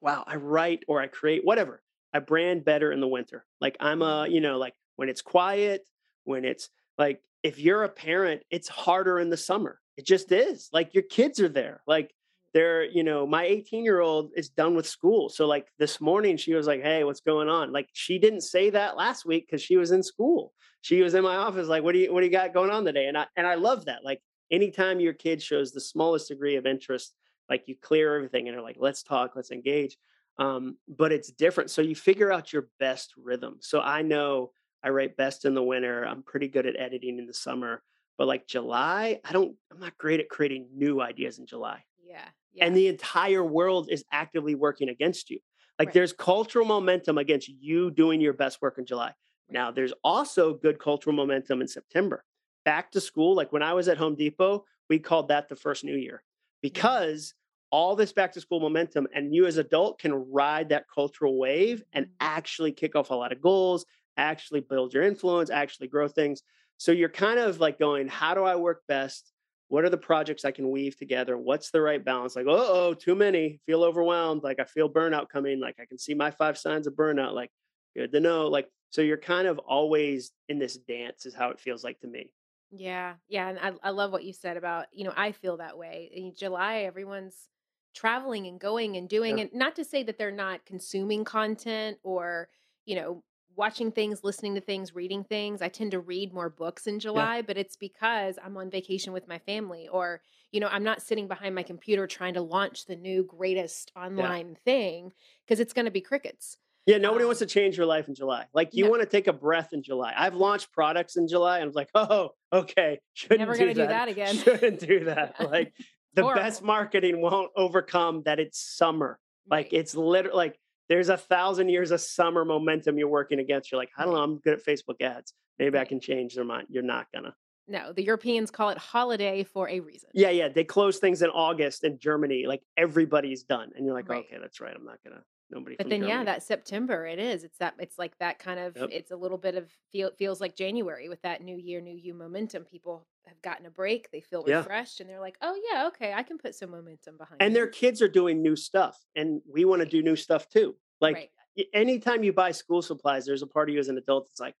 wow, I write or I create whatever. I brand better in the winter. Like I'm a, mm-hmm. you know, like when it's quiet, when it's like if you're a parent, it's harder in the summer. It just is. Like your kids are there. Like they're, you know, my 18 year old is done with school. So like this morning she was like, Hey, what's going on? Like she didn't say that last week because she was in school. She was in my office, like, what do you what do you got going on today? And I and I love that. Like anytime your kid shows the smallest degree of interest, like you clear everything and they're like, let's talk, let's engage. Um, but it's different. So you figure out your best rhythm. So I know I write best in the winter. I'm pretty good at editing in the summer. But like July, I don't, I'm not great at creating new ideas in July. Yeah. yeah. And the entire world is actively working against you. Like right. there's cultural momentum against you doing your best work in July. Right. Now, there's also good cultural momentum in September. Back to school, like when I was at Home Depot, we called that the first new year because all this back to school momentum and you as adult can ride that cultural wave and mm-hmm. actually kick off a lot of goals actually build your influence, actually grow things. So you're kind of like going, how do I work best? What are the projects I can weave together? What's the right balance? Like, oh, too many, feel overwhelmed. Like I feel burnout coming. Like I can see my five signs of burnout. Like, good to know. Like, so you're kind of always in this dance, is how it feels like to me. Yeah, yeah, and I I love what you said about, you know, I feel that way. In July, everyone's traveling and going and doing Yeah. and not to say that they're not consuming content or, you know, watching things, listening to things, reading things. I tend to read more books in Yeah. July, but it's because I'm on vacation with my family or, you know, I'm not sitting behind my computer trying to launch the new greatest Yeah. online thing because it's going to be crickets. Yeah, nobody wants Um, to change your life in July. Like you no, want to take a breath in July. I've launched products in July and I was like, oh, okay, shouldn't never do to do that. again. Shouldn't do that. Yeah. Like the best marketing won't overcome that it's summer. Like Right. it's literally like there's a thousand years of summer momentum you're working against. You're like, I don't know, I'm good at Facebook ads. Maybe I can change their mind. You're not gonna. No, the Europeans call it holiday for a reason. Yeah, yeah. They close things in August in Germany. Like everybody's done. And you're like, Right. okay, that's right. I'm not gonna nobody But then yeah, that September it is. It's that it's like that kind of Yep. it's a little bit of feel feels like January with that new year, new you momentum. People have gotten a break, they feel Yeah. refreshed and they're like, "Oh yeah, okay, I can put some momentum behind and their kids are doing new stuff and we want to do new stuff too like Right. anytime you buy school supplies there's a part of you as an adult that's like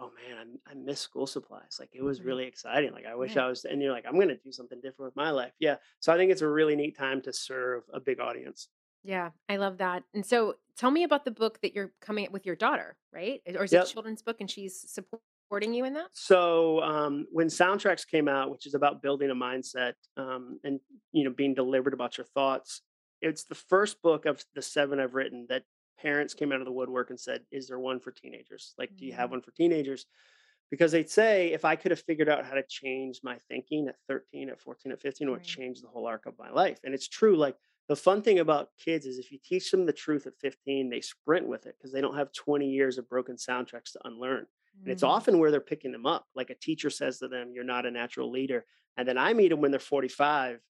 oh man I, I miss school supplies like it was Right. really exciting like i wish Yeah. i was and you're like i'm going to do something different with my life yeah so i think it's a really neat time to serve a big audience Yeah, I love that. And so tell me about the book that you're coming up with your daughter, right? Or is it a children's book and she's supporting you in that? so um, when soundtracks came out which is about building a mindset um, and you know being deliberate about your thoughts it's the first book of the seven i've written that parents came out of the woodwork and said is there one for teenagers like do you have Mm, one for teenagers because they'd say if i could have figured out how to change my thinking at 13 at 14 at 15 it would right. change the whole arc of my life and it's true like the fun thing about kids is if you teach them the truth at 15 they sprint with it because they don't have 20 years of broken soundtracks to unlearn and it's Mm, often where they're picking them up. Like a teacher says to them, You're not a natural leader. And then I meet them when they're 45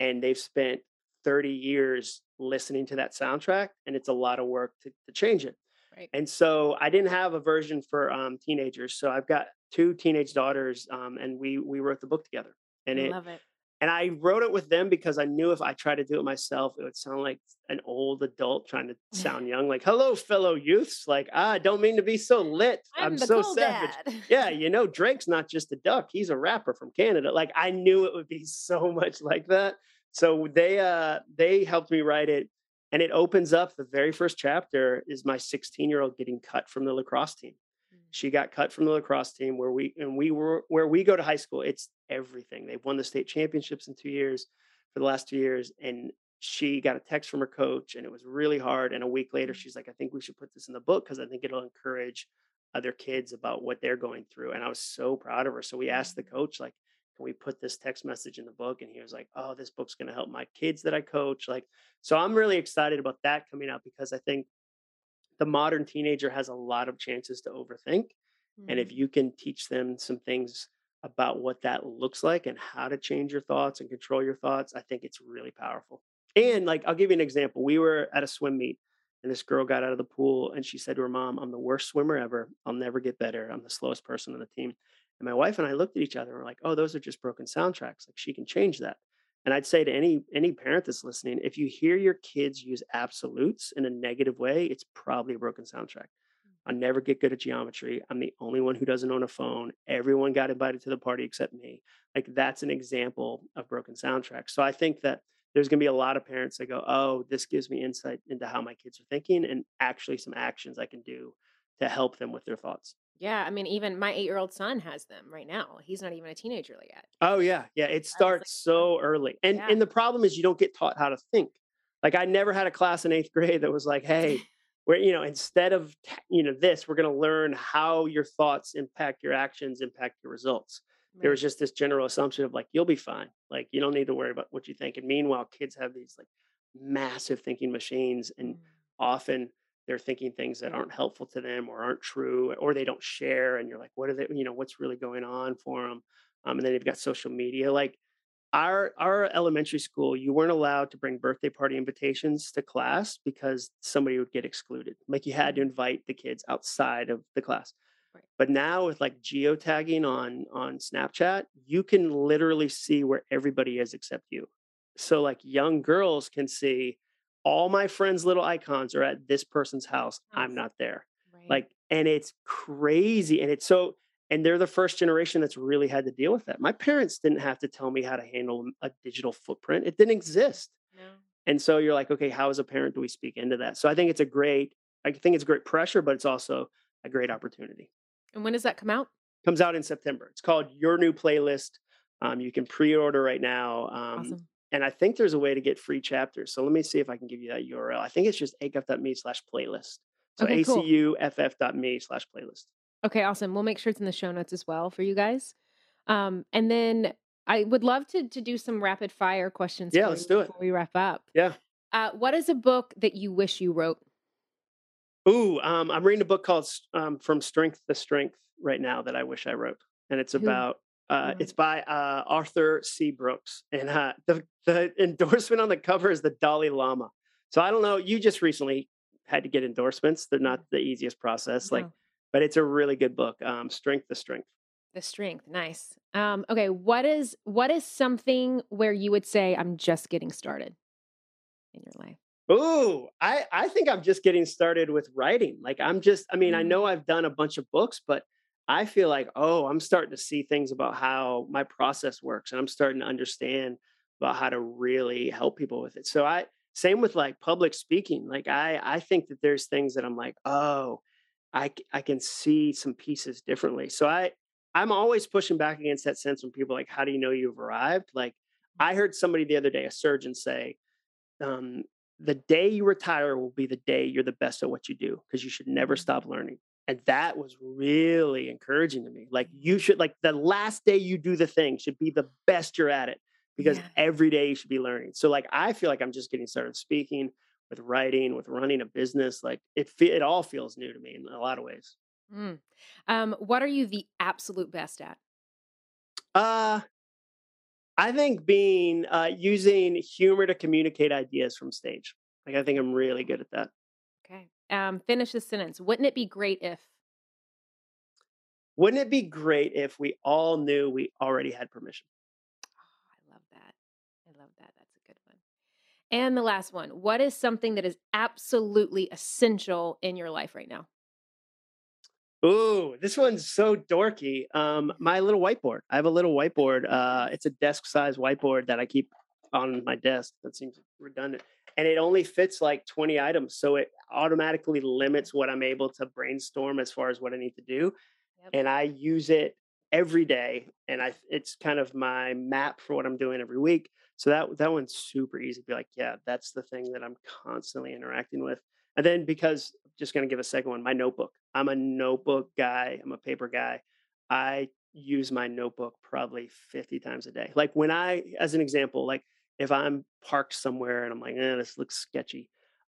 and they've spent 30 years listening to that soundtrack. And it's a lot of work to, to change it. right. And so I didn't have a version for um, teenagers. So I've got two teenage daughters um, and we, we wrote the book together. I And it, love it. And I wrote it with them because I knew if I tried to do it myself, it would sound like an old adult trying to sound young. Like, hello, fellow youths. Like, ah, I don't mean to be so lit. I'm I'm so cool savage. dad. Yeah, you know, Drake's not just a duck. He's a rapper from Canada. Like, I knew it would be so much like that. So they uh they helped me write it. And it opens up the very first chapter is my 16 year old getting cut from the lacrosse team she got cut from the lacrosse team where we and we were where we go to high school it's everything. They've won the state championships in two years for the last two years and she got a text from her coach and it was really hard and a week later mm, she's like i think we should put this in the book because i think it'll encourage other kids about what they're going through and i was so proud of her so we asked the mm. coach like can we put this text message in the book? And he was like oh this book's going to help my kids that i coach like so i'm really excited about that coming out because i think the modern teenager has a lot of chances to overthink and if Mm, you can teach them some things about what that looks like and how to change your thoughts and control your thoughts, I think it's really powerful. And like, I'll give you an example. We were at a swim meet and this girl got out of the pool and she said to her mom, I'm the worst swimmer ever. I'll never get better. I'm the slowest person on the team. And my wife and I looked at each other and we're like, oh, those are just broken soundtracks. Like she can change that. And I'd say to any any parent that's listening, if you hear your kids use absolutes in a negative way, it's probably a broken soundtrack. Mm. I never get good at geometry. I'm the only one who doesn't own a phone. Everyone got invited to the party except me. Like that's an example of broken soundtracks. So I think that there's going to be a lot of parents that go, "Oh, this gives me insight into how my kids are thinking and actually some actions I can do to help them with their thoughts." Yeah, I mean, even my eight-year-old son has them right now. He's not even a teenager yet. Oh yeah, yeah. It like, starts oh, so early, and yeah. and the problem is you don't get taught how to think. Like I never had a class in eighth grade that was like, "Hey, where you know instead of you know this, we're going to learn how your thoughts impact your actions, impact your results." There was just this general assumption of like, "You'll be fine. Like you don't need to worry about what you think." And meanwhile, kids have these like massive thinking machines, and Mm, often they're thinking things that aren't helpful to them or aren't true or they don't share and you're like what are they you know what's really going on for them um, and then they've got social media like our our elementary school, you weren't allowed to bring birthday party invitations to class because somebody would get excluded. Like you had to invite the kids outside of the class. Right. But now with like geotagging on on Snapchat, you can literally see where everybody is except you. So like young girls can see all my friends' little icons are at this person's house. I'm not there. Right. Like, and it's crazy. And it's so, and they're the first generation that's really had to deal with that. My parents didn't have to tell me how to handle a digital footprint, it didn't exist. no. And so you're like, okay, how as a parent do we speak into that? So I think it's a great, I think it's great pressure, but it's also a great opportunity. And when does that come out? Comes out in September. It's called Your New Playlist. Um, you can pre-order right now. Um, awesome. And I think there's a way to get free chapters. So let me see if I can give you that URL. I think it's just acuff.me slash playlist. So Okay, acuff.me slash playlist. Okay, awesome. We'll make sure it's in the show notes as well for you guys. Um, and then I would love to to do some rapid fire questions. Yeah, let's do it. before we wrap up. Yeah. Uh, what is a book that you wish you wrote? Ooh, um, I'm reading a book called um, From Strength to Strength right now that I wish I wrote. And it's Who- about, uh, wrote it's by uh, Arthur C. Brooks. And uh, the, the endorsement on the cover is the Dalai Lama. So I don't know. You just recently had to get endorsements. They're not the easiest process. Like, but it's a really good book. Um, Strength the Strength. The strength, nice. Um, okay, what is what is something where you would say I'm just getting started in your life? Ooh, I I think I'm just getting started with writing. Like I'm just I mean, I Mm. know I've done a bunch of books, but I feel like, oh, I'm starting to see things about how my process works and I'm starting to understand about how to really help people with it. So I same with like public speaking. Like I I think that there's things that I'm like, oh, I I can see some pieces differently. So I I'm always pushing back against that sense when people are like, how do you know you've arrived? Like I heard somebody the other day, a surgeon say, um, the day you retire will be the day you're the best at what you do because you should never Mhm. stop learning. And that was really encouraging to me. Like you should like the last day you do the thing should be the best you're at it because Yeah. every day you should be learning. So like I feel like I'm just getting started speaking, with writing, with running a business. Like it it all feels new to me in a lot of ways. Mm. Um, what are you the absolute best at? Uh I think being uh using humor to communicate ideas from stage. Like I think I'm really good at that. Um, finish the sentence. Wouldn't it be great if? Wouldn't it be great if we all knew we already had permission? Oh, I love that. I love that. That's a good one. And the last one. What is something that is absolutely essential in your life right now? Ooh, this one's so dorky. Um, my little whiteboard. I have a little whiteboard. Uh, it's a desk size whiteboard that I keep on my desk. That seems redundant. And it only fits like 20 items. So it automatically limits what I'm able to brainstorm as far as what I need to do. Yep. And I use it every day. And I it's kind of my map for what I'm doing every week. So that that one's super easy. To be like, yeah, that's the thing that I'm constantly interacting with. And then because just going to give a second one, my notebook. I'm a notebook guy. I'm a paper guy. I use my notebook probably 50 times a day. Like when I, as an example, like if I'm parked somewhere and I'm like, eh, this looks sketchy,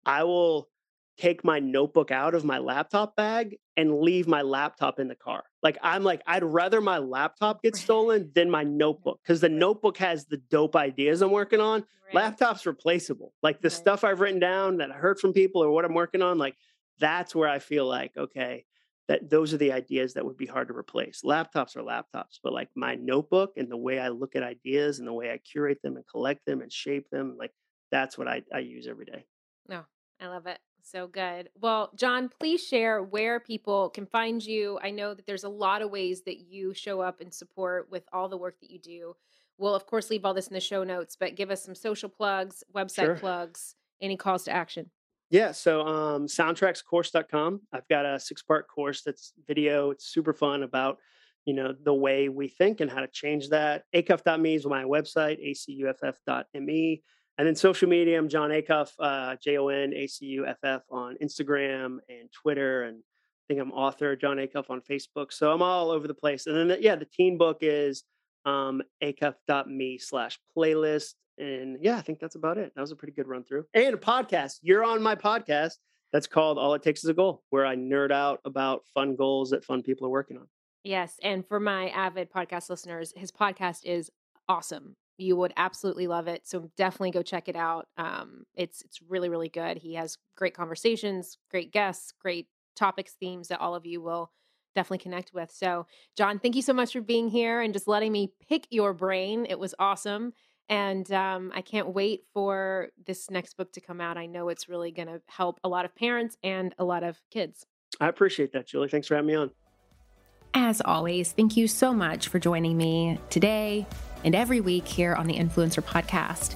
I will take my notebook out of my laptop bag and leave my laptop in the car. Like I'm like, I'd rather my laptop get stolen than my notebook because the notebook has the dope ideas I'm working on laptop's replaceable like the Right. stuff i've written down that i heard from people or what i'm working on like that's where i feel like okay that those are the ideas that would be hard to replace laptops are laptops but like my notebook and the way i look at ideas and the way i curate them and collect them and shape them like that's what i, I use every day No, I love it. So good. Well, Jon, please share where people can find you. I know that there's a lot of ways that you show up and support with all the work that you do. We'll, of course, leave all this in the show notes, but give us some social plugs, website Sure. plugs, any calls to action. Yeah, so um, soundtrackscourse.com. I've got a six part course that's video. It's super fun about, you know, the way we think and how to change that. acuff.me is my website, acuff.me. And then social media, I'm Jon Acuff, uh, J O N A C U F F on Instagram and Twitter. And I think I'm author Jon Acuff on Facebook. So I'm all over the place. And then, the, yeah, the teen book is um, acuff.me slash playlist. And yeah, I think that's about it. That was a pretty good run through. And a podcast. You're on my podcast. That's called All It Takes Is a Goal, where I nerd out about fun goals that fun people are working on. Yes. And for my avid podcast listeners, his podcast is awesome. You would absolutely love it. So definitely go check it out. Um, it's it's really really good. He has great conversations, great guests, great topics, themes that all of you will definitely connect with. So, Jon, thank you so much for being here and just letting me pick your brain. It was awesome. And um, I can't wait for this next book to come out. I know it's really going to help a lot of parents and a lot of kids. I appreciate that, Julie. Thanks for having me on. As always, thank you so much for joining me today and every week here on the Influencer Podcast.